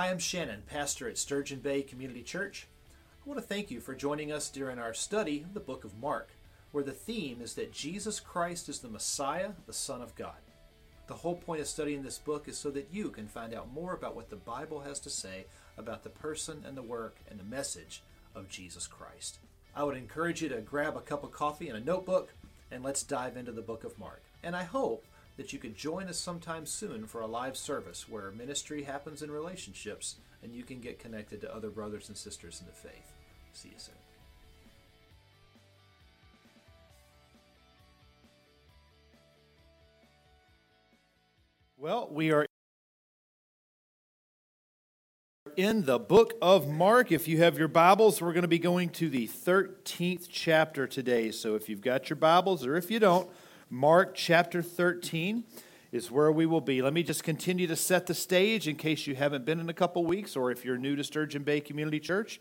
Hi, I'm Shannon, pastor at Sturgeon Bay Community Church. I want to thank you for joining us during our study of the book of Mark, where the theme is that Jesus Christ is the Messiah, the Son of God. The whole point of studying this book is so that you can find out more about what the Bible has to say about the person and the work and the message of Jesus Christ. I would encourage you to grab a cup of coffee and a notebook, and let's dive into the book of Mark. And I hope that you could join us sometime soon for a live service where ministry happens in relationships and you can get connected to other brothers and sisters in the faith. See you soon. Well, we are in the book of Mark. If you have your Bibles, we're going to be going to the 13th chapter today. So if you've got your Bibles, or if you don't, Mark chapter 13 is where we will be. Let me just continue to set the stage in case you haven't been in a couple weeks, or if you're new to Sturgeon Bay Community Church.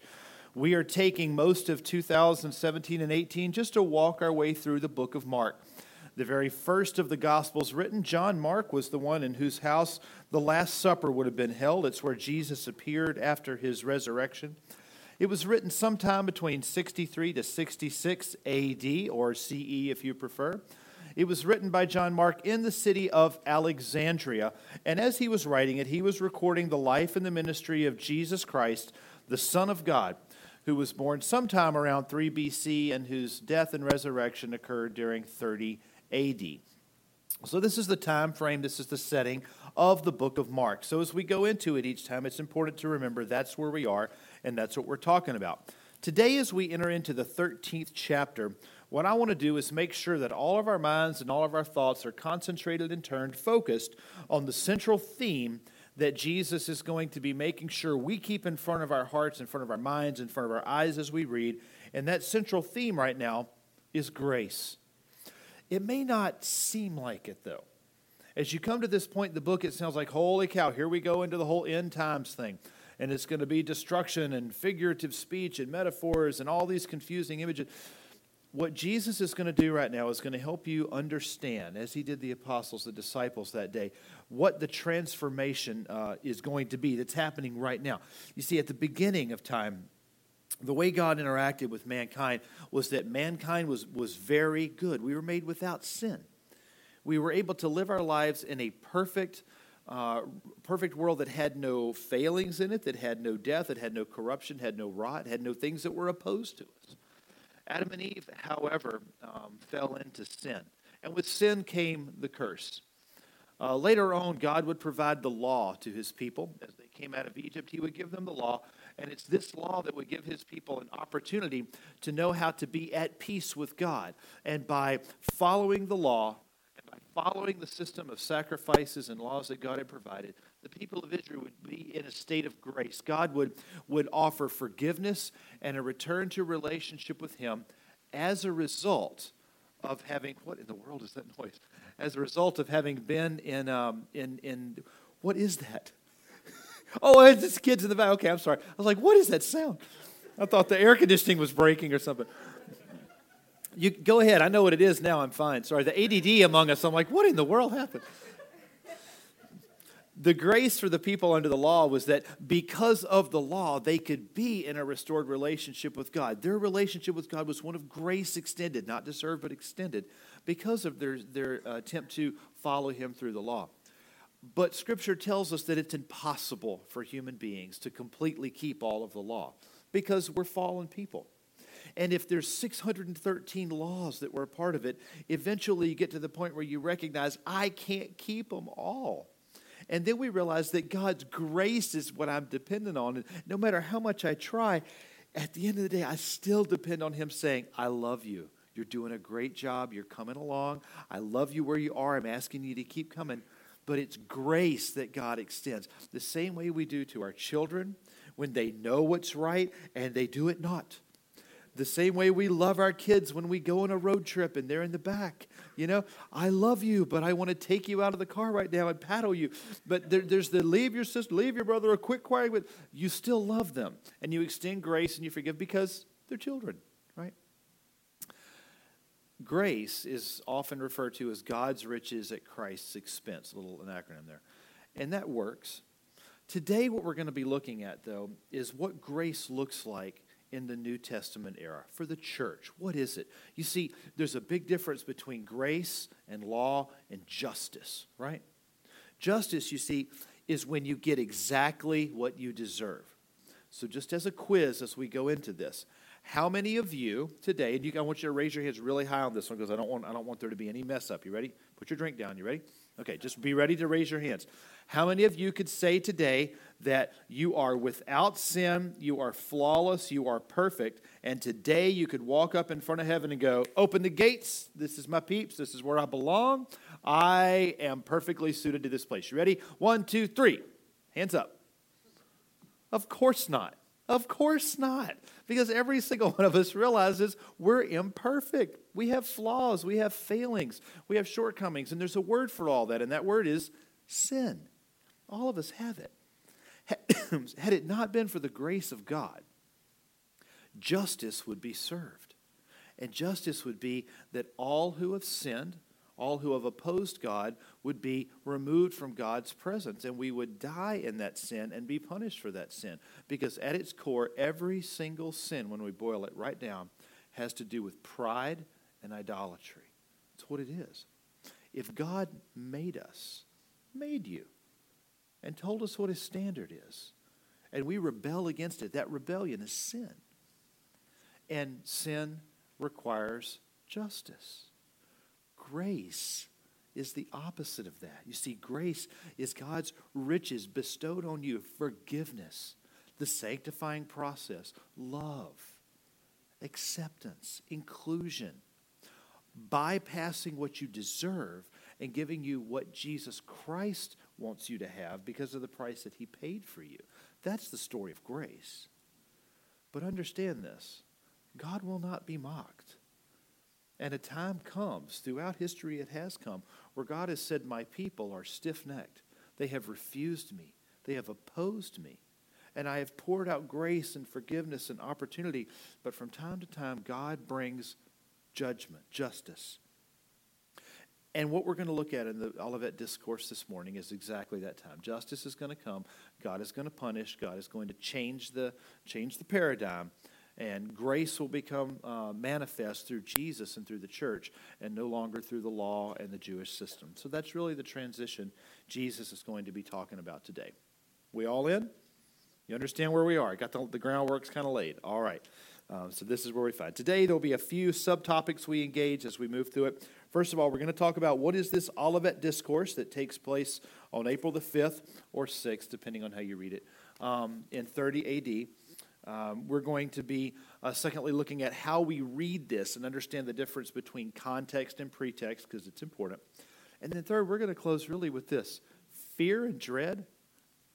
We are taking most of 2017 and 18 just to walk our way through the book of Mark. The very first of the Gospels written, John Mark was the one in whose house the Last Supper would have been held. It's where Jesus appeared after his resurrection. It was written sometime between 63 to 66 AD, or CE if you prefer. It was written by John Mark in the city of Alexandria. And as he was writing it, he was recording the life and the ministry of Jesus Christ, the Son of God, who was born sometime around 3 BC and whose death and resurrection occurred during 30 AD. So this is the time frame, this is the setting of the book of Mark. So as we go into it each time, it's important to remember that's where we are and that's what we're talking about. Today, as we enter into the 13th chapter, what I want to do is make sure that all of our minds and all of our thoughts are concentrated and turned, focused on the central theme that Jesus is going to be making sure we keep in front of our hearts, in front of our minds, in front of our eyes as we read. And that central theme right now is grace. It may not seem like it, though. As you come to this point in the book, it sounds like, holy cow, here we go into the whole end times thing. And it's going to be destruction and figurative speech and metaphors and all these confusing images what Jesus is going to do right now is going to help you understand, as he did the apostles, the disciples that day, what the transformation uh, is going to be that's happening right now. You see, at the beginning of time, the way God interacted with mankind was that mankind was, was very good. We were made without sin. We were able to live our lives in a perfect, uh, perfect world that had no failings in it, that had no death, that had no corruption, had no rot, had no things that were opposed to us. Adam and Eve, however, um, fell into sin. And with sin came the curse. Uh, later on, God would provide the law to his people. As they came out of Egypt, he would give them the law. And it's this law that would give his people an opportunity to know how to be at peace with God. And by following the law, and by following the system of sacrifices and laws that God had provided, the people of Israel would be in a state of grace. God would, would offer forgiveness and a return to relationship with Him as a result of having, what in the world is that noise? As a result of having been in, um, in, in what is that? oh, it's kids in the back. Okay, I'm sorry. I was like, what is that sound? I thought the air conditioning was breaking or something. You go ahead. I know what it is now. I'm fine. Sorry, the ADD among us. I'm like, what in the world happened? The grace for the people under the law was that because of the law, they could be in a restored relationship with God. Their relationship with God was one of grace extended, not deserved, but extended, because of their, their attempt to follow Him through the law. But Scripture tells us that it's impossible for human beings to completely keep all of the law because we're fallen people. And if there's 613 laws that were a part of it, eventually you get to the point where you recognize, I can't keep them all. And then we realize that God's grace is what I'm dependent on. And no matter how much I try, at the end of the day, I still depend on Him saying, I love you. You're doing a great job. You're coming along. I love you where you are. I'm asking you to keep coming. But it's grace that God extends. The same way we do to our children when they know what's right and they do it not. The same way we love our kids when we go on a road trip and they're in the back. You know, I love you, but I want to take you out of the car right now and paddle you. But there, there's the leave your sister, leave your brother, a quick quiet, but you still love them. And you extend grace and you forgive because they're children, right? Grace is often referred to as God's riches at Christ's expense, a little an acronym there. And that works Today, what we're going to be looking at, though, is what grace looks like in the New Testament era for the church. What is it? You see, there's a big difference between grace and law and justice, right? Justice, you see, is when you get exactly what you deserve. So, just as a quiz as we go into this, how many of you today, and you, I want you to raise your hands really high on this one because I don't want I don't want there to be any mess up. You ready? Put your drink down. You ready? Okay, just be ready to raise your hands. How many of you could say today that you are without sin, you are flawless, you are perfect, and today you could walk up in front of heaven and go, Open the gates. This is my peeps. This is where I belong. I am perfectly suited to this place. You ready? One, two, three. Hands up. Of course not. Of course not. Because every single one of us realizes we're imperfect. We have flaws, we have failings, we have shortcomings, and there's a word for all that, and that word is sin. All of us have it. Had it not been for the grace of God, justice would be served. And justice would be that all who have sinned all who have opposed God would be removed from God's presence, and we would die in that sin and be punished for that sin. Because at its core, every single sin, when we boil it right down, has to do with pride and idolatry. That's what it is. If God made us, made you, and told us what his standard is, and we rebel against it, that rebellion is sin. And sin requires justice. Grace is the opposite of that. You see, grace is God's riches bestowed on you forgiveness, the sanctifying process, love, acceptance, inclusion, bypassing what you deserve and giving you what Jesus Christ wants you to have because of the price that he paid for you. That's the story of grace. But understand this God will not be mocked. And a time comes, throughout history it has come, where God has said, My people are stiff necked. They have refused me, they have opposed me. And I have poured out grace and forgiveness and opportunity. But from time to time, God brings judgment, justice. And what we're going to look at in the Olivet Discourse this morning is exactly that time. Justice is going to come. God is going to punish. God is going to change the, change the paradigm and grace will become uh, manifest through Jesus and through the church and no longer through the law and the Jewish system. So that's really the transition Jesus is going to be talking about today. We all in? You understand where we are? Got the, the groundwork's kind of laid. All right. Um, so this is where we find. Today there'll be a few subtopics we engage as we move through it. First of all, we're going to talk about what is this Olivet Discourse that takes place on April the 5th or 6th, depending on how you read it, um, in 30 AD. Um, we're going to be, uh, secondly, looking at how we read this and understand the difference between context and pretext because it's important. And then, third, we're going to close really with this fear and dread,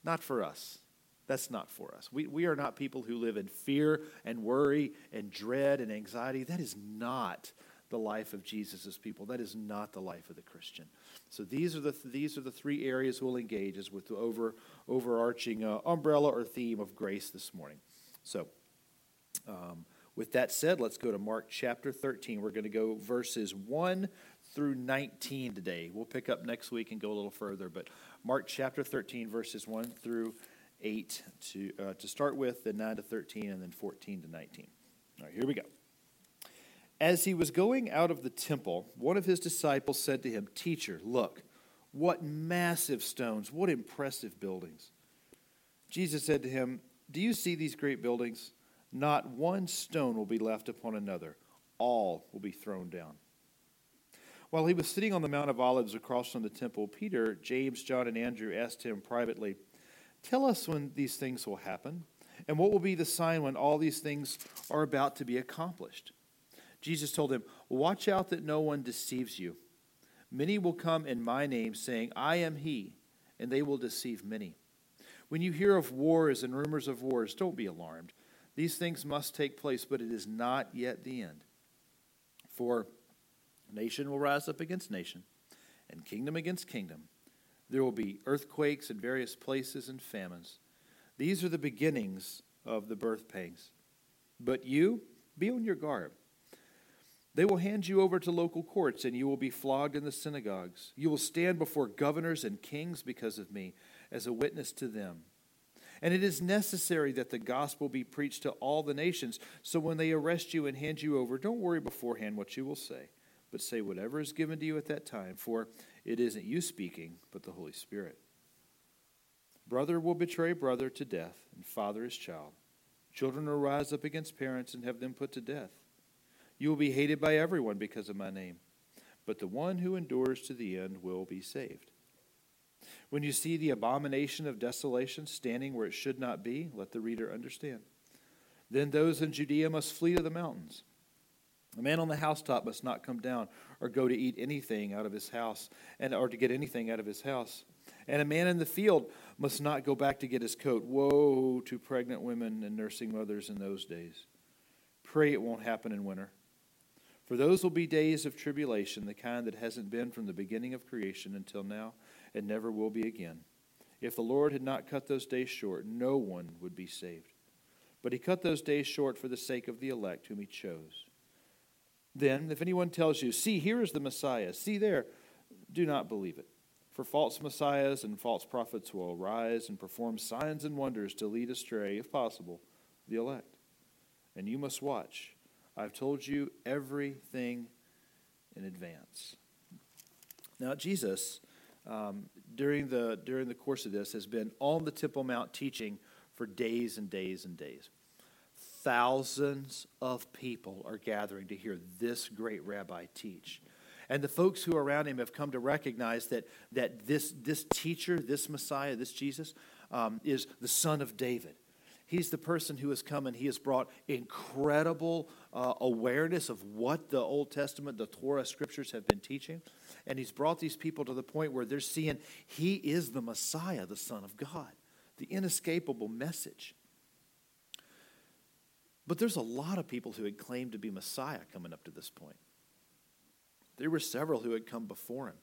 not for us. That's not for us. We, we are not people who live in fear and worry and dread and anxiety. That is not the life of Jesus' people. That is not the life of the Christian. So these are the, these are the three areas we'll engage as with the over, overarching uh, umbrella or theme of grace this morning. So, um, with that said, let's go to Mark chapter 13. We're going to go verses 1 through 19 today. We'll pick up next week and go a little further, but Mark chapter 13, verses 1 through 8 to, uh, to start with, then 9 to 13, and then 14 to 19. All right, here we go. As he was going out of the temple, one of his disciples said to him, Teacher, look, what massive stones, what impressive buildings. Jesus said to him, do you see these great buildings? Not one stone will be left upon another, all will be thrown down. While he was sitting on the Mount of Olives across from the temple, Peter, James, John, and Andrew asked him privately, Tell us when these things will happen, and what will be the sign when all these things are about to be accomplished? Jesus told him, Watch out that no one deceives you. Many will come in my name, saying, I am he, and they will deceive many. When you hear of wars and rumors of wars, don't be alarmed. These things must take place, but it is not yet the end. For nation will rise up against nation, and kingdom against kingdom. There will be earthquakes in various places and famines. These are the beginnings of the birth pangs. But you, be on your guard. They will hand you over to local courts, and you will be flogged in the synagogues. You will stand before governors and kings because of me as a witness to them. And it is necessary that the gospel be preached to all the nations. So when they arrest you and hand you over, don't worry beforehand what you will say, but say whatever is given to you at that time, for it isn't you speaking, but the Holy Spirit. Brother will betray brother to death, and father his child. Children will rise up against parents and have them put to death. You will be hated by everyone because of my name, but the one who endures to the end will be saved. When you see the abomination of desolation standing where it should not be, let the reader understand. Then those in Judea must flee to the mountains. A man on the housetop must not come down or go to eat anything out of his house, and or to get anything out of his house. And a man in the field must not go back to get his coat. Woe to pregnant women and nursing mothers in those days. Pray it won't happen in winter. For those will be days of tribulation, the kind that hasn't been from the beginning of creation until now and never will be again. If the Lord had not cut those days short, no one would be saved. But he cut those days short for the sake of the elect whom he chose. Then, if anyone tells you, See, here is the Messiah, see there, do not believe it. For false messiahs and false prophets will arise and perform signs and wonders to lead astray, if possible, the elect. And you must watch. I've told you everything in advance. Now, Jesus um, during, the, during the course of this has been on the Temple Mount teaching for days and days and days. Thousands of people are gathering to hear this great rabbi teach. And the folks who are around him have come to recognize that, that this, this teacher, this Messiah, this Jesus, um, is the son of David. He's the person who has come and he has brought incredible uh, awareness of what the Old Testament, the Torah scriptures have been teaching. And he's brought these people to the point where they're seeing he is the Messiah, the Son of God, the inescapable message. But there's a lot of people who had claimed to be Messiah coming up to this point. There were several who had come before him.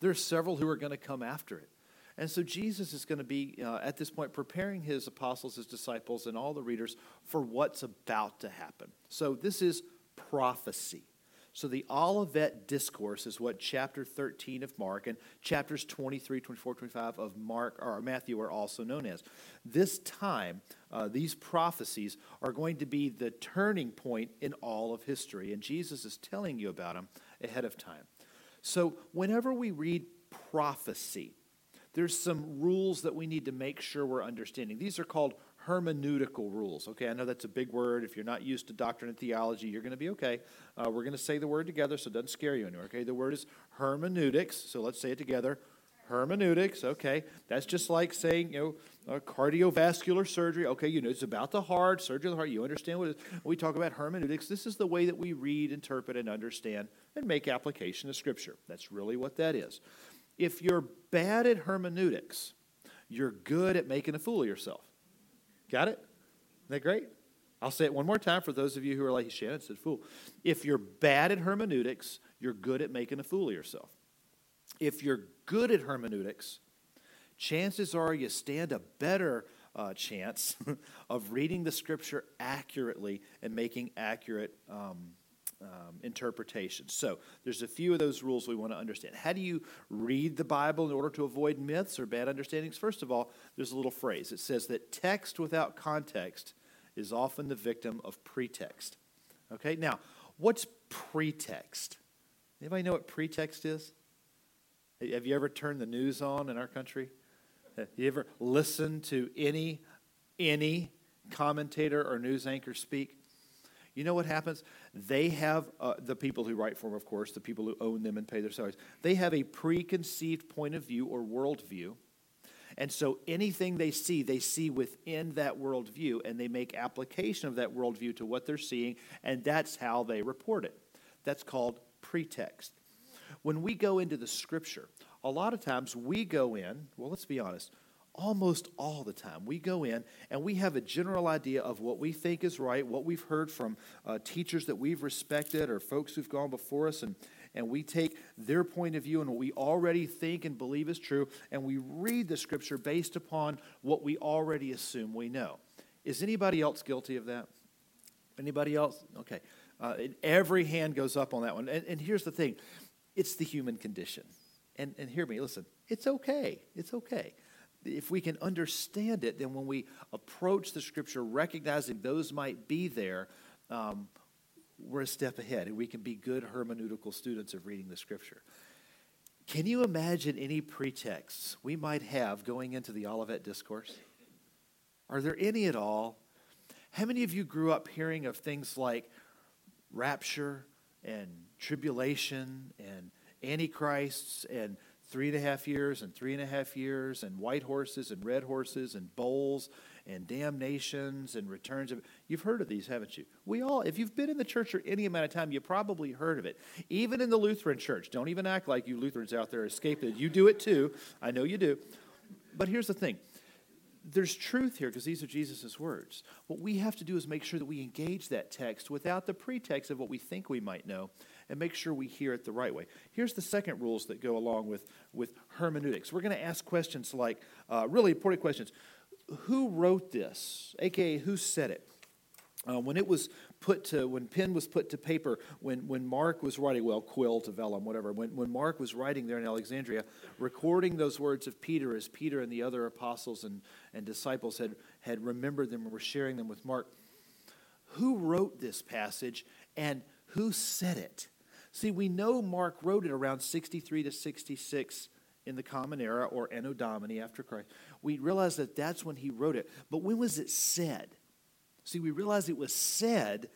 There are several who are going to come after it. And so Jesus is going to be, uh, at this point, preparing his apostles, his disciples, and all the readers for what's about to happen. So this is prophecy. So the Olivet Discourse is what chapter 13 of Mark and chapters 23, 24, 25 of Mark or Matthew are also known as. This time, uh, these prophecies are going to be the turning point in all of history, and Jesus is telling you about them ahead of time. So whenever we read prophecy, there's some rules that we need to make sure we're understanding. These are called hermeneutical rules. Okay, I know that's a big word. If you're not used to doctrine and theology, you're going to be okay. Uh, we're going to say the word together so it doesn't scare you anymore. Okay, the word is hermeneutics. So let's say it together. Hermeneutics. Okay, that's just like saying you know uh, cardiovascular surgery. Okay, you know it's about the heart, surgery of the heart. You understand what it is. When we talk about hermeneutics. This is the way that we read, interpret, and understand and make application of Scripture. That's really what that is. If you're bad at hermeneutics, you're good at making a fool of yourself. Got it? Isn't that great? I'll say it one more time for those of you who are like Shannon said, fool. If you're bad at hermeneutics, you're good at making a fool of yourself. If you're good at hermeneutics, chances are you stand a better uh, chance of reading the scripture accurately and making accurate um, um, interpretations. So there's a few of those rules we want to understand. How do you read the Bible in order to avoid myths or bad understandings? First of all, there's a little phrase. It says that text without context is often the victim of pretext. Okay, now what's pretext? Anybody know what pretext is? Have you ever turned the news on in our country? Have you ever listened to any any commentator or news anchor speak? You know what happens? They have, uh, the people who write for them, of course, the people who own them and pay their salaries, they have a preconceived point of view or worldview. And so anything they see, they see within that worldview, and they make application of that worldview to what they're seeing, and that's how they report it. That's called pretext. When we go into the scripture, a lot of times we go in, well, let's be honest, almost all the time. We go in and we have a general idea of what we think is right, what we've heard from uh, teachers that we've respected or folks who've gone before us, and, and we take their point of view and what we already think and believe is true, and we read the scripture based upon what we already assume we know. Is anybody else guilty of that? Anybody else? Okay. Uh, every hand goes up on that one. And, and here's the thing it's the human condition. And, and hear me, listen, it's okay. It's okay if we can understand it, then when we approach the scripture, recognizing those might be there, um, we're a step ahead and we can be good hermeneutical students of reading the scripture. Can you imagine any pretexts we might have going into the Olivet Discourse? Are there any at all? How many of you grew up hearing of things like rapture and tribulation and antichrists and three and a half years and three and a half years and white horses and red horses and bowls and damnations and returns of you've heard of these haven't you? We all if you've been in the church for any amount of time you probably heard of it. Even in the lutheran church don't even act like you lutherans out there escaped it. You do it too. I know you do. But here's the thing. There's truth here because these are Jesus' words. What we have to do is make sure that we engage that text without the pretext of what we think we might know and make sure we hear it the right way. Here's the second rules that go along with, with hermeneutics. We're going to ask questions like, uh, really important questions. Who wrote this? AKA, who said it? Uh, when it was put to, when pen was put to paper, when, when Mark was writing, well, quill to vellum, whatever, when, when Mark was writing there in Alexandria, recording those words of Peter as Peter and the other apostles and, and disciples had, had remembered them and were sharing them with Mark, who wrote this passage and who said it? See, we know Mark wrote it around 63 to 66 in the Common Era or Anno Domini after Christ. We realize that that's when he wrote it. But when was it said? See, we realize it was said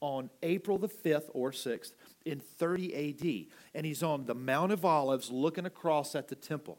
on April the 5th or 6th in 30 AD. And he's on the Mount of Olives looking across at the temple.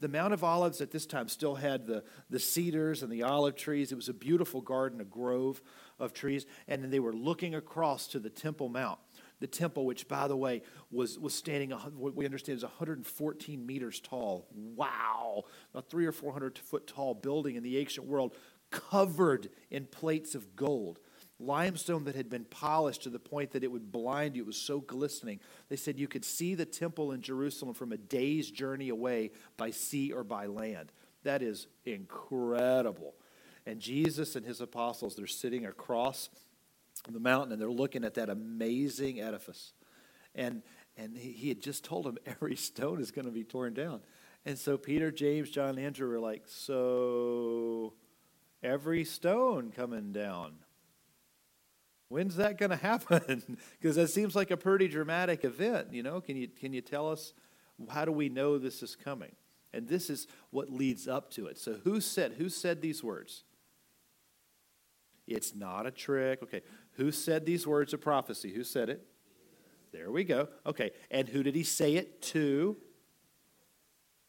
The Mount of Olives at this time still had the, the cedars and the olive trees. It was a beautiful garden, a grove of trees. And then they were looking across to the Temple Mount the temple, which, by the way, was, was standing, what we understand is 114 meters tall. Wow! A three or 400 foot tall building in the ancient world, covered in plates of gold. Limestone that had been polished to the point that it would blind you. It was so glistening. They said you could see the temple in Jerusalem from a day's journey away by sea or by land. That is incredible. And Jesus and his apostles, they're sitting across the mountain and they're looking at that amazing edifice. And, and he had just told them every stone is going to be torn down. And so Peter, James, John, and Andrew were like, So every stone coming down. When's that going to happen? Because that seems like a pretty dramatic event. You know, can you can you tell us how do we know this is coming? And this is what leads up to it. So who said who said these words? It's not a trick. Okay, who said these words of prophecy? Who said it? There we go. Okay, and who did he say it to?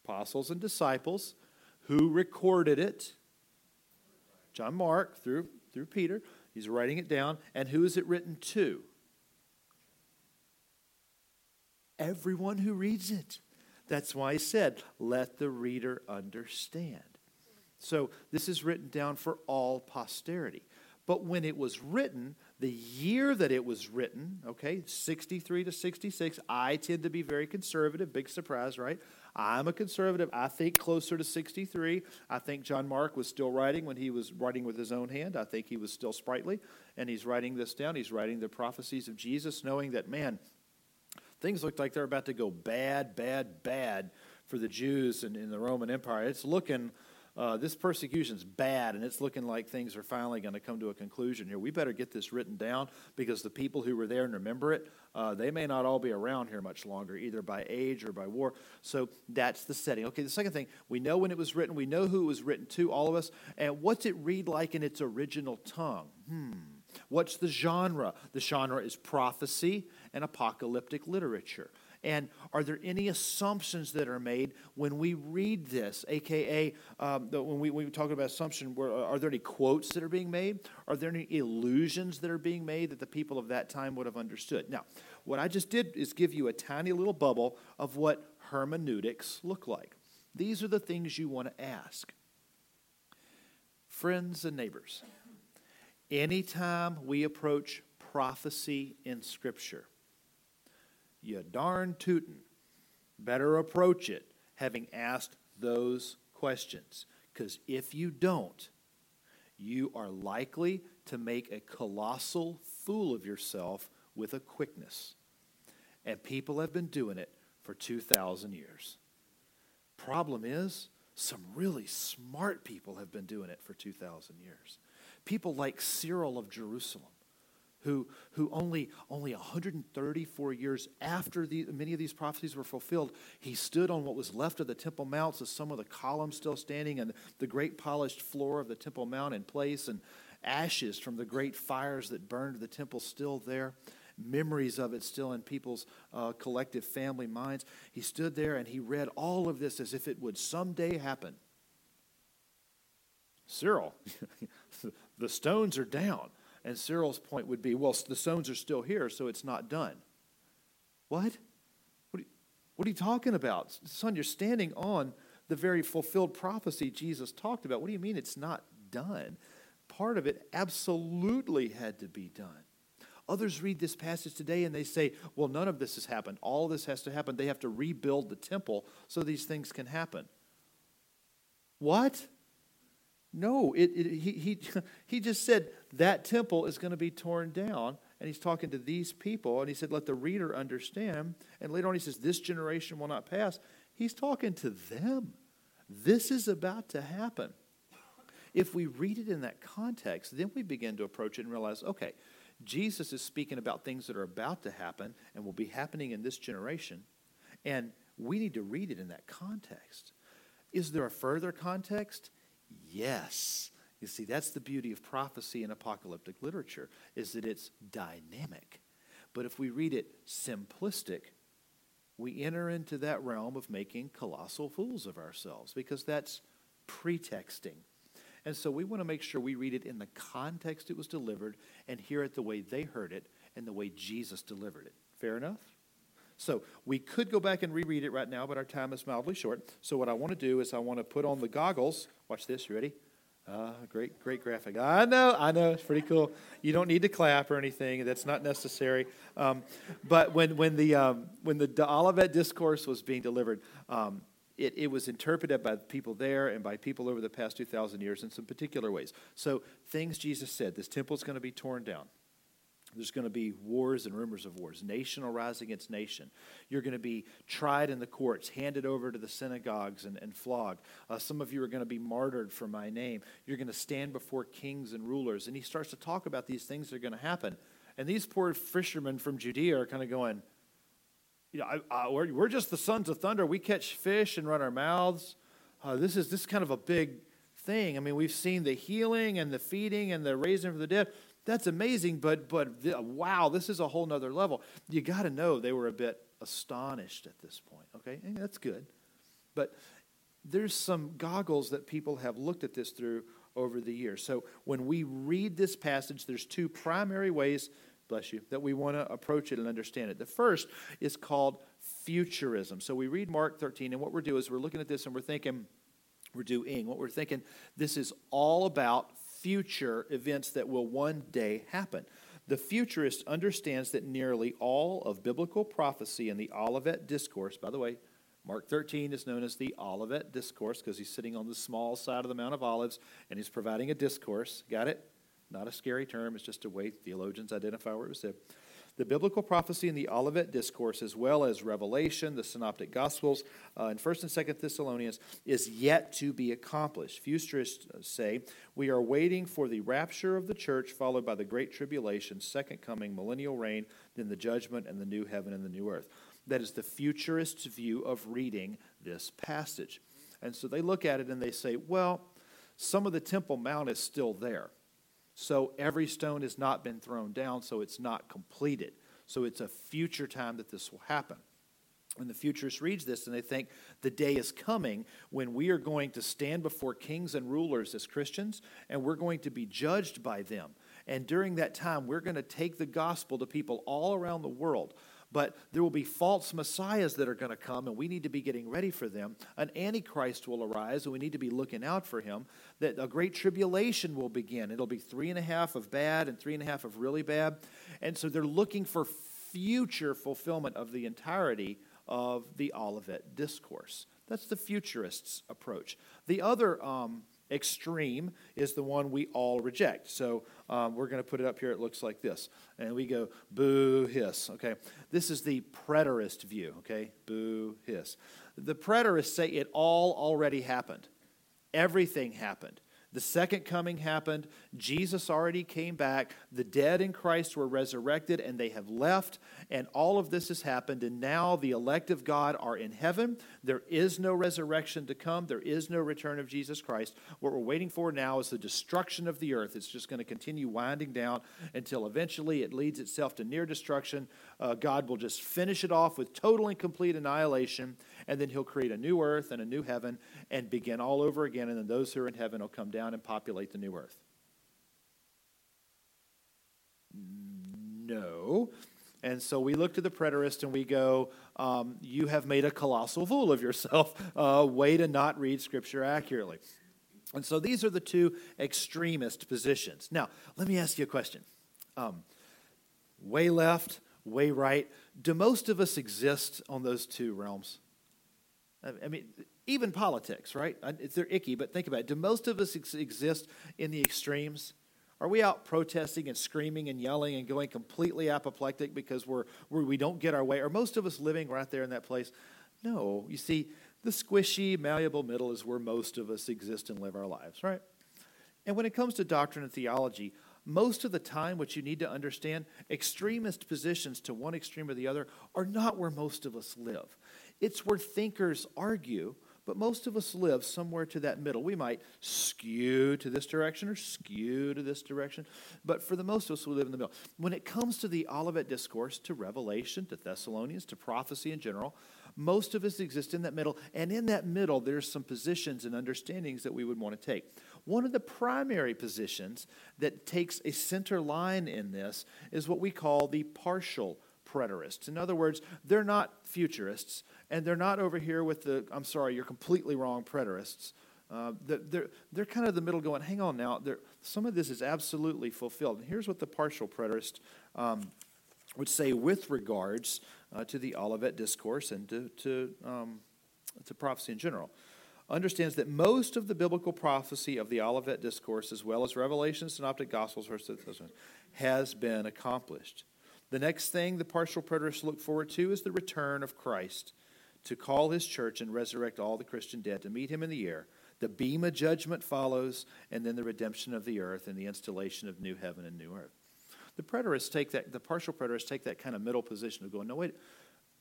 Apostles and disciples. Who recorded it? John Mark through through Peter. He's writing it down. And who is it written to? Everyone who reads it. That's why he said, let the reader understand. So this is written down for all posterity. But when it was written, the year that it was written, okay, 63 to 66, I tend to be very conservative. Big surprise, right? I'm a conservative. I think closer to 63. I think John Mark was still writing when he was writing with his own hand. I think he was still sprightly, and he's writing this down. He's writing the prophecies of Jesus, knowing that, man, things look like they're about to go bad, bad, bad for the Jews and in the Roman Empire. It's looking uh, this persecution's bad and it's looking like things are finally going to come to a conclusion here. We better get this written down because the people who were there and remember it, uh, they may not all be around here much longer, either by age or by war. So that's the setting. Okay, the second thing, we know when it was written, we know who it was written to, all of us, and what's it read like in its original tongue? Hmm. What's the genre? The genre is prophecy and apocalyptic literature. And are there any assumptions that are made when we read this? AKA, um, when, we, when we talk about assumption, where, are there any quotes that are being made? Are there any illusions that are being made that the people of that time would have understood? Now, what I just did is give you a tiny little bubble of what hermeneutics look like. These are the things you want to ask. Friends and neighbors, anytime we approach prophecy in Scripture, you darn tootin' better approach it having asked those questions. Because if you don't, you are likely to make a colossal fool of yourself with a quickness. And people have been doing it for 2,000 years. Problem is, some really smart people have been doing it for 2,000 years. People like Cyril of Jerusalem, who, who only, only 134 years after the, many of these prophecies were fulfilled, he stood on what was left of the Temple Mount, so some of the columns still standing, and the great polished floor of the Temple Mount in place, and ashes from the great fires that burned the temple still there memories of it still in people's uh, collective family minds. He stood there and he read all of this as if it would someday happen. Cyril, the stones are down. And Cyril's point would be, well, the stones are still here, so it's not done. What? What are you, what are you talking about? Son, you're standing on the very fulfilled prophecy Jesus talked about. What do you mean it's not done? Part of it absolutely had to be done. Others read this passage today and they say, well, none of this has happened. All this has to happen. They have to rebuild the temple so these things can happen. What? No, it, it, he, he, he just said that temple is going to be torn down. And he's talking to these people. And he said, let the reader understand. And later on, he says, this generation will not pass. He's talking to them. This is about to happen. If we read it in that context, then we begin to approach it and realize okay, Jesus is speaking about things that are about to happen and will be happening in this generation. And we need to read it in that context. Is there a further context? Yes. You see, that's the beauty of prophecy in apocalyptic literature, is that it's dynamic. But if we read it simplistic, we enter into that realm of making colossal fools of ourselves because that's pretexting. And so we want to make sure we read it in the context it was delivered and hear it the way they heard it and the way Jesus delivered it. Fair enough? So we could go back and reread it right now, but our time is mildly short. So what I want to do is I want to put on the goggles. Watch this. You ready? Uh, great, great graphic. I know, I know, it's pretty cool. You don't need to clap or anything; that's not necessary. Um, but when when the um, when the Olivet discourse was being delivered, um, it, it was interpreted by people there and by people over the past 2,000 years in some particular ways. So, things Jesus said this temple is going to be torn down. There's going to be wars and rumors of wars. Nation will rise against nation. You're going to be tried in the courts, handed over to the synagogues, and, and flogged. Uh, some of you are going to be martyred for my name. You're going to stand before kings and rulers. And he starts to talk about these things that are going to happen. And these poor fishermen from Judea are kind of going, you know, I, I, we're, we're, just the sons of thunder. We catch fish and run our mouths. Uh, this is this is kind of a big thing. I mean, we've seen the healing and the feeding and the raising from the dead. That's amazing, but but wow, this is a whole nother level. You got to know they were a bit astonished at this point. Okay, and that's good, but there's some goggles that people have looked at this through over the years. So when we read this passage, there's two primary ways bless you, that we want to approach it and understand it. The first is called futurism. So we read Mark 13, and what we're doing is we're looking at this and we're thinking, we're doing, what we're thinking, this is all about future events that will one day happen. The futurist understands that nearly all of biblical prophecy in the Olivet Discourse, by the way, Mark 13 is known as the Olivet Discourse because he's sitting on the small side of the Mount of Olives and he's providing a discourse. Got it? Not a scary term, it's just a way theologians identify where it was said. The biblical prophecy in the Olivet Discourse, as well as Revelation, the Synoptic Gospels, uh, and 1st and 2nd Thessalonians, is yet to be accomplished. Futurists say we are waiting for the rapture of the church, followed by the Great Tribulation, second coming, millennial reign, then the judgment, and the new heaven and the new earth. That is the futurist's view of reading this passage. And so they look at it and they say, well, some of the Temple Mount is still there. So every stone has not been thrown down, so it's not completed. So it's a future time that this will happen. When the futurist reads this and they think the day is coming when we are going to stand before kings and rulers as Christians and we're going to be judged by them. And during that time, we're going to take the gospel to people all around the world. But there will be false messiahs that are going to come, and we need to be getting ready for them. An antichrist will arise, and we need to be looking out for him. That a great tribulation will begin. It'll be three and a half of bad and three and a half of really bad. And so they're looking for future fulfillment of the entirety of the Olivet discourse. That's the futurists' approach. The other um, extreme is the one we all reject. So um, we're going to put it up here. It looks like this. And we go, boo, hiss. Okay. This is the preterist view. Okay. Boo, hiss. The preterists say it all already happened. Everything happened. The second coming happened. Jesus already came back. The dead in Christ were resurrected and they have left. And all of this has happened. And now the elect of God are in heaven. There is no resurrection to come. There is no return of Jesus Christ. What we're waiting for now is the destruction of the earth. It's just going to continue winding down until eventually it leads itself to near destruction. Uh, God will just finish it off with total and complete annihilation. And then he'll create a new earth and a new heaven and begin all over again. And then those who are in heaven will come down and populate the new earth? No. And so we look to the preterist and we go, um, You have made a colossal fool of yourself. Uh, way to not read Scripture accurately. And so these are the two extremist positions. Now, let me ask you a question um, way left, way right. Do most of us exist on those two realms? I mean, even politics, right? It's, they're icky, but think about it. Do most of us ex- exist in the extremes? Are we out protesting and screaming and yelling and going completely apoplectic because we're, we're, we don't get our way? Are most of us living right there in that place? No. You see, the squishy, malleable middle is where most of us exist and live our lives, right? And when it comes to doctrine and theology, most of the time, what you need to understand, extremist positions to one extreme or the other are not where most of us live. It's where thinkers argue but most of us live somewhere to that middle. We might skew to this direction or skew to this direction, but for the most of us, we live in the middle. When it comes to the Olivet Discourse, to Revelation, to Thessalonians, to prophecy in general, most of us exist in that middle, and in that middle, there's some positions and understandings that we would want to take. One of the primary positions that takes a center line in this is what we call the partial preterists. In other words, they're not futurists, and they're not over here with the, I'm sorry, you're completely wrong preterists. Uh, they're, they're kind of the middle going, hang on now, some of this is absolutely fulfilled. And here's what the partial preterist um, would say with regards uh, to the Olivet Discourse and to, to, um, to prophecy in general. Understands that most of the biblical prophecy of the Olivet Discourse, as well as Revelation, Synoptic Gospels, has been accomplished. The next thing the partial preterists look forward to is the return of Christ to call his church and resurrect all the Christian dead to meet him in the air. The bema judgment follows, and then the redemption of the earth and the installation of new heaven and new earth. The preterists take that, the partial preterists take that kind of middle position of going, no, wait,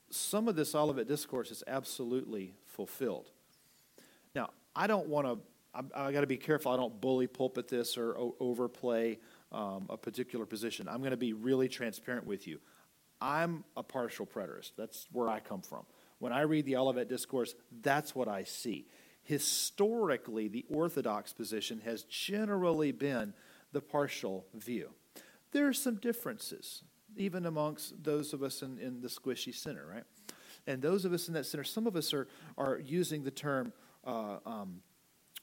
some of this Olivet discourse is absolutely fulfilled. Now, I don't want to, I, I got to be careful I don't bully pulpit this or o- overplay um, a particular position. I'm going to be really transparent with you. I'm a partial preterist. That's where I come from. When I read the Olivet Discourse, that's what I see. Historically, the Orthodox position has generally been the partial view. There are some differences, even amongst those of us in, in the squishy center, right? And those of us in that center, some of us are, are using the term uh, um,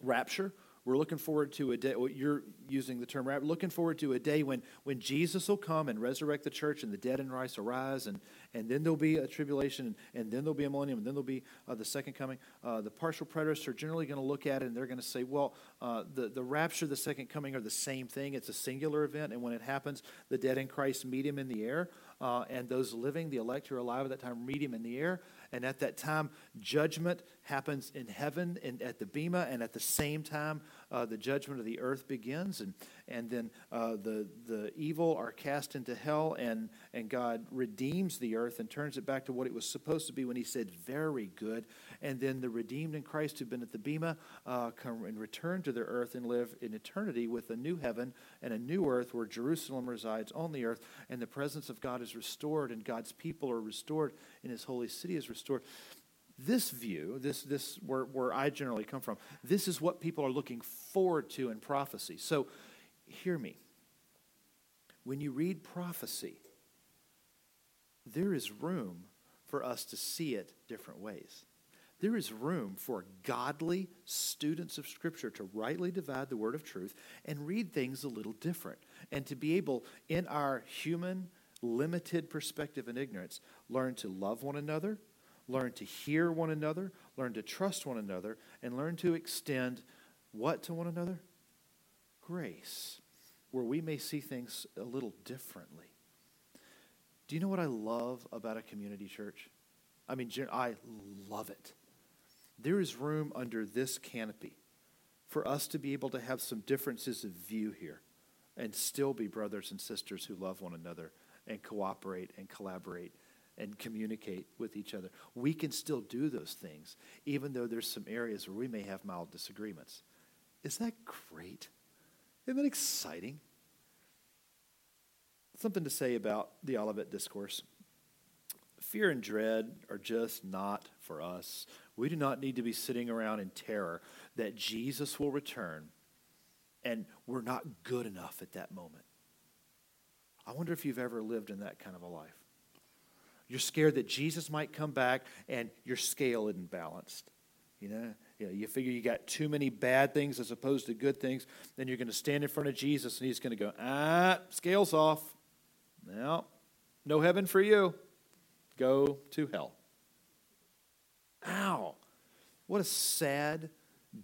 rapture we're looking forward to a day, you're using the term, looking forward to a day when, when Jesus will come and resurrect the church and the dead in Christ arise, and, and then there'll be a tribulation, and, and then there'll be a millennium, and then there'll be uh, the second coming. Uh, the partial preterists are generally going to look at it and they're going to say, well, uh, the, the rapture, the second coming are the same thing. It's a singular event, and when it happens, the dead in Christ meet him in the air, uh, and those living, the elect who are alive at that time, meet him in the air. And at that time, judgment happens in heaven and at the Bema, and at the same time, uh, the judgment of the earth begins, and, and then uh, the, the evil are cast into hell, and, and God redeems the earth and turns it back to what it was supposed to be when He said, Very good. And then the redeemed in Christ who've been at the Bema uh, come and return to their earth and live in eternity with a new heaven and a new earth where Jerusalem resides on the earth, and the presence of God is restored, and God's people are restored, and His holy city is restored this view, this, this where, where I generally come from, this is what people are looking forward to in prophecy. So hear me. When you read prophecy, there is room for us to see it different ways. There is room for godly students of Scripture to rightly divide the word of truth and read things a little different, and to be able, in our human, limited perspective and ignorance, learn to love one another, learn to hear one another, learn to trust one another, and learn to extend what to one another? Grace, where we may see things a little differently. Do you know what I love about a community church? I mean, I love it. there is room under this canopy for us to be able to have some differences of view here and still be brothers and sisters who love one another and cooperate and collaborate and communicate with each other. We can still do those things, even though there's some areas where we may have mild disagreements. Isn't that great? Isn't that exciting? Something to say about the Olivet Discourse. Fear and dread are just not for us. We do not need to be sitting around in terror that Jesus will return and we're not good enough at that moment. I wonder if you've ever lived in that kind of a life. You're scared that Jesus might come back and your scale isn't balanced. You know, you, know, you figure you got too many bad things as opposed to good things, then you're going to stand in front of Jesus and he's going to go, ah, scales off. No, no heaven for you. Go to hell. Ow. What a sad,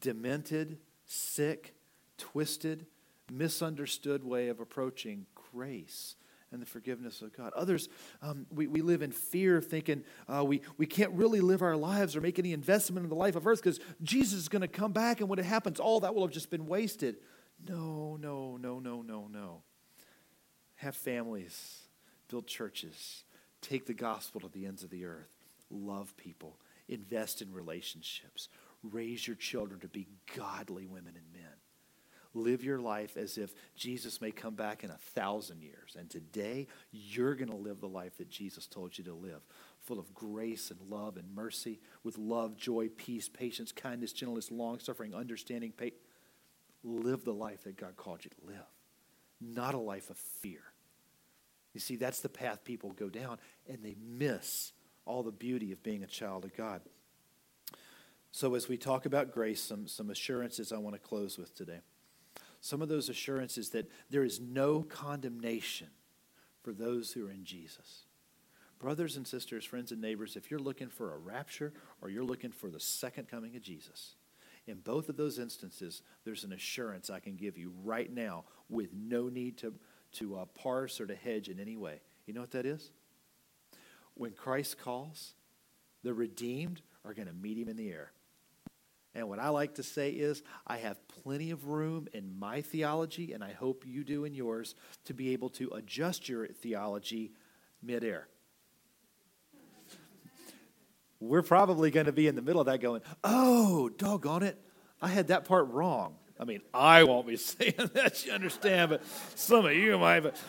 demented, sick, twisted, misunderstood way of approaching grace and the forgiveness of God. Others, um, we, we live in fear, thinking uh, we, we can't really live our lives or make any investment in the life of earth because Jesus is going to come back, and when it happens, all that will have just been wasted. No, no, no, no, no, no. Have families, build churches, take the gospel to the ends of the earth, love people, invest in relationships, raise your children to be godly women and men live your life as if Jesus may come back in a thousand years. And today, you're going to live the life that Jesus told you to live, full of grace and love and mercy, with love, joy, peace, patience, kindness, gentleness, long suffering, understanding. Pa- live the life that God called you to live, not a life of fear. You see, that's the path people go down, and they miss all the beauty of being a child of God. So, as we talk about grace, some, some assurances I want to close with today some of those assurances that there is no condemnation for those who are in Jesus. Brothers and sisters, friends and neighbors, if you're looking for a rapture or you're looking for the second coming of Jesus, in both of those instances, there's an assurance I can give you right now with no need to, to uh, parse or to hedge in any way. You know what that is? When Christ calls, the redeemed are going to meet him in the air. And what I like to say is, I have plenty of room in my theology, and I hope you do in yours, to be able to adjust your theology midair. We're probably going to be in the middle of that going, oh, doggone it, I had that part wrong. I mean, I won't be saying that, you understand, but some of you might. But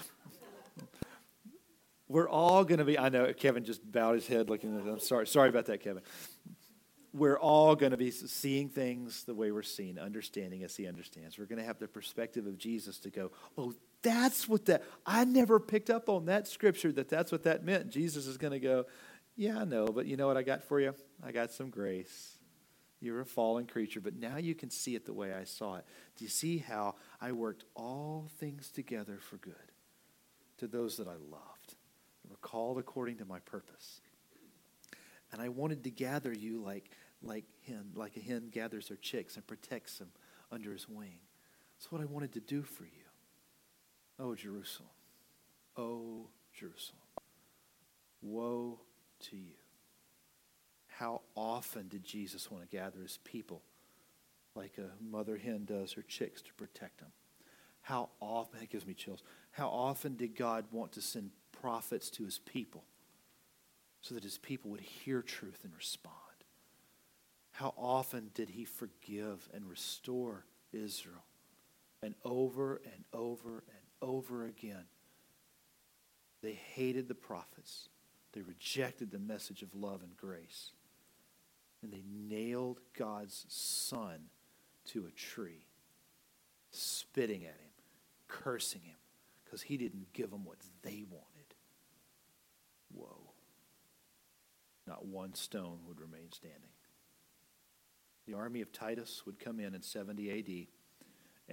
we're all going to be, I know Kevin just bowed his head looking at it. I'm sorry, sorry about that, Kevin we're all going to be seeing things the way we're seeing, understanding as he understands. We're going to have the perspective of Jesus to go, oh, that's what that, I never picked up on that scripture that that's what that meant. Jesus is going to go, yeah, I know, but you know what I got for you? I got some grace. You're a fallen creature, but now you can see it the way I saw it. Do you see how I worked all things together for good to those that I loved, were called according to my purpose? And I wanted to gather you like like hen, like a hen gathers her chicks and protects them under his wing. That's what I wanted to do for you. Oh, Jerusalem. Oh, Jerusalem. Woe to you. How often did Jesus want to gather his people like a mother hen does her chicks to protect them? How often, it gives me chills. How often did God want to send prophets to his people so that his people would hear truth and respond? How often did he forgive and restore Israel? And over and over and over again, they hated the prophets. They rejected the message of love and grace. And they nailed God's son to a tree, spitting at him, cursing him, because he didn't give them what they wanted. Whoa. Not one stone would remain standing. The army of Titus would come in in 70 AD,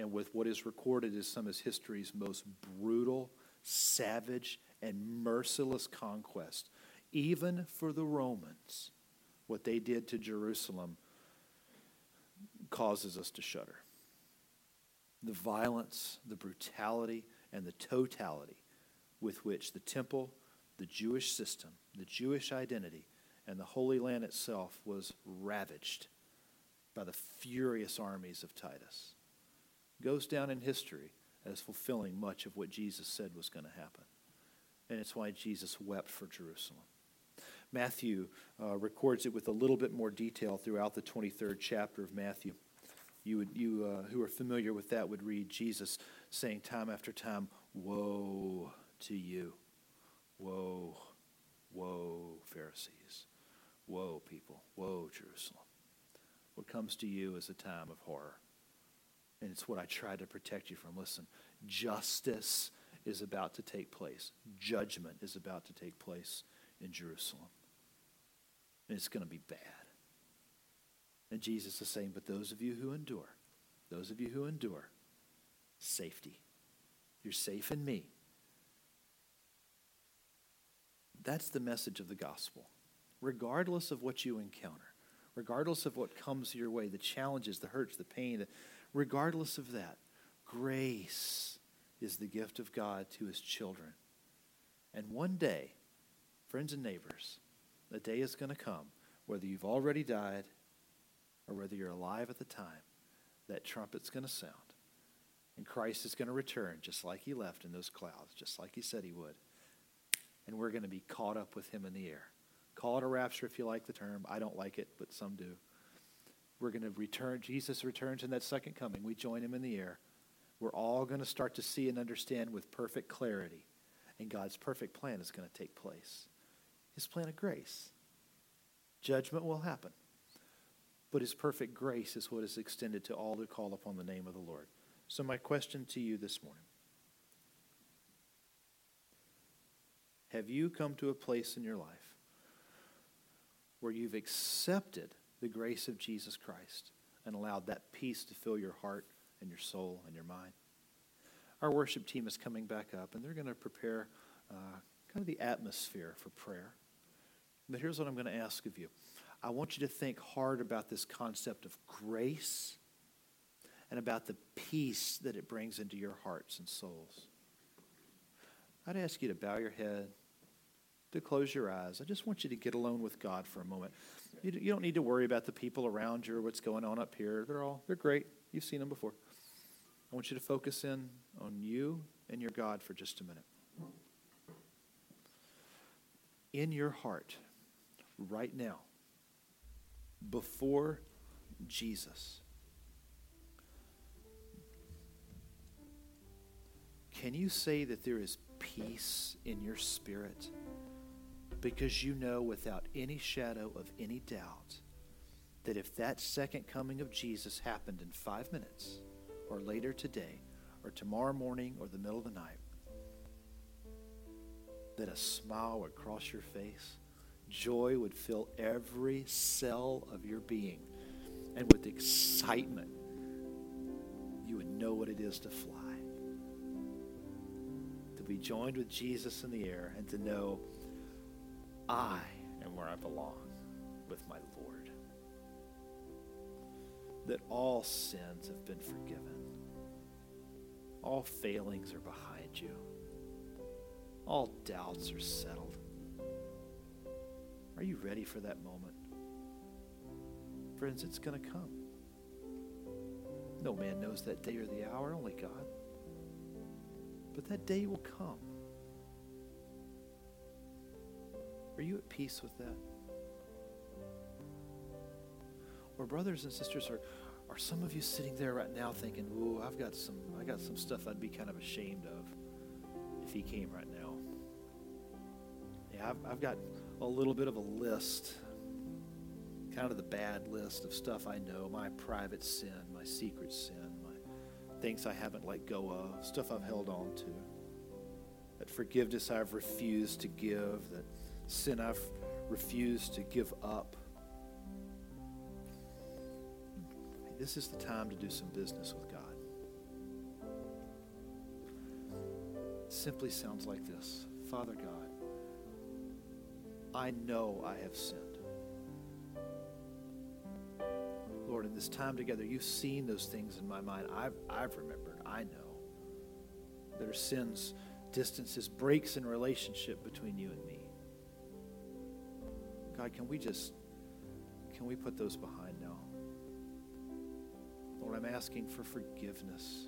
and with what is recorded as some of history's most brutal, savage, and merciless conquest, even for the Romans, what they did to Jerusalem causes us to shudder. The violence, the brutality, and the totality with which the temple, the Jewish system, the Jewish identity, and the Holy Land itself was ravaged by the furious armies of Titus. Goes down in history as fulfilling much of what Jesus said was going to happen. And it's why Jesus wept for Jerusalem. Matthew uh, records it with a little bit more detail throughout the 23rd chapter of Matthew. You, would, you uh, who are familiar with that would read Jesus saying time after time, Woe to you! Woe, woe, Pharisees! Woe, people! Woe, Jerusalem! What comes to you is a time of horror. And it's what I try to protect you from. Listen, justice is about to take place, judgment is about to take place in Jerusalem. And it's going to be bad. And Jesus is saying, but those of you who endure, those of you who endure, safety. You're safe in me. That's the message of the gospel. Regardless of what you encounter, regardless of what comes your way, the challenges, the hurts, the pain, regardless of that, grace is the gift of God to his children. And one day, friends and neighbors, the day is going to come, whether you've already died or whether you're alive at the time, that trumpet's going to sound. And Christ is going to return just like he left in those clouds, just like he said he would. And we're going to be caught up with him in the air. Call it a rapture if you like the term. I don't like it, but some do. We're going to return. Jesus returns in that second coming. We join him in the air. We're all going to start to see and understand with perfect clarity. And God's perfect plan is going to take place. His plan of grace. Judgment will happen. But his perfect grace is what is extended to all who call upon the name of the Lord. So, my question to you this morning Have you come to a place in your life where you've accepted the grace of Jesus Christ and allowed that peace to fill your heart and your soul and your mind? Our worship team is coming back up, and they're going to prepare uh, kind of the atmosphere for prayer. But here's what I'm going to ask of you I want you to think hard about this concept of grace and about the peace that it brings into your hearts and souls. I'd ask you to bow your head, to close your eyes. I just want you to get alone with God for a moment. You, you don't need to worry about the people around you or what's going on up here. They're all they're great. You've seen them before. I want you to focus in on you and your God for just a minute. In your heart, right now, before Jesus, Can you say that there is peace in your spirit? Because you know without any shadow of any doubt that if that second coming of Jesus happened in five minutes, or later today, or tomorrow morning, or the middle of the night, that a smile would cross your face, joy would fill every cell of your being, and with excitement, you would know what it is to fly. To be joined with Jesus in the air and to know I am where I belong with my Lord. That all sins have been forgiven, all failings are behind you, all doubts are settled. Are you ready for that moment? Friends, it's going to come. No man knows that day or the hour, only God. But that day will come. Are you at peace with that? Or brothers and sisters, are, are some of you sitting there right now thinking, ooh, I've got some I got some stuff I'd be kind of ashamed of if he came right now. Yeah, I've, I've got a little bit of a list, kind of the bad list of stuff I know, my private sin, my secret sin my things I haven't let go of, stuff I've held on to, that forgiveness I've refused to give, that sin I've refused to give up. This is the time to do some business with God. It simply sounds like this Father God, I know I have sinned. Lord, in this time together, you've seen those things in my mind. I've, I've remembered. I know. There are sins, distances, breaks in relationship between you and me. God, can we just, can we put those behind now? Lord, I'm asking for forgiveness.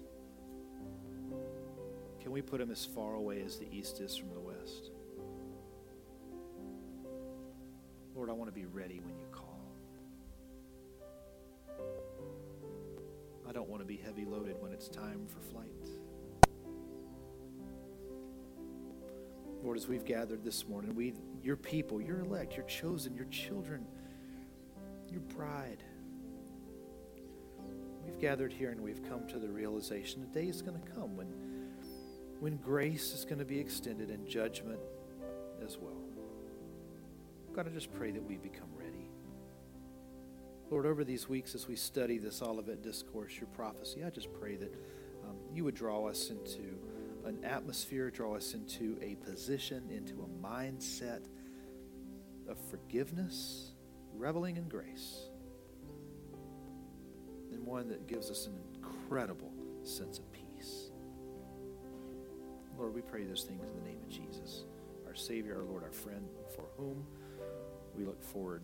Can we put him as far away as the east is from the west? Lord, I want to be ready when you call. I don't want to be heavy loaded when it's time for flight. Lord, as we've gathered this morning, we, your people, your elect, your chosen, your children, your bride, we've gathered here and we've come to the realization a day is going to come when, when grace is going to be extended and judgment as well. God, I just pray that we become ready. Lord, over these weeks as we study this Olivet Discourse, your prophecy, I just pray that um, you would draw us into an atmosphere, draw us into a position, into a mindset of forgiveness, reveling in grace, and one that gives us an incredible sense of peace. Lord, we pray those things in the name of Jesus, our Savior, our Lord, our friend, for whom we look forward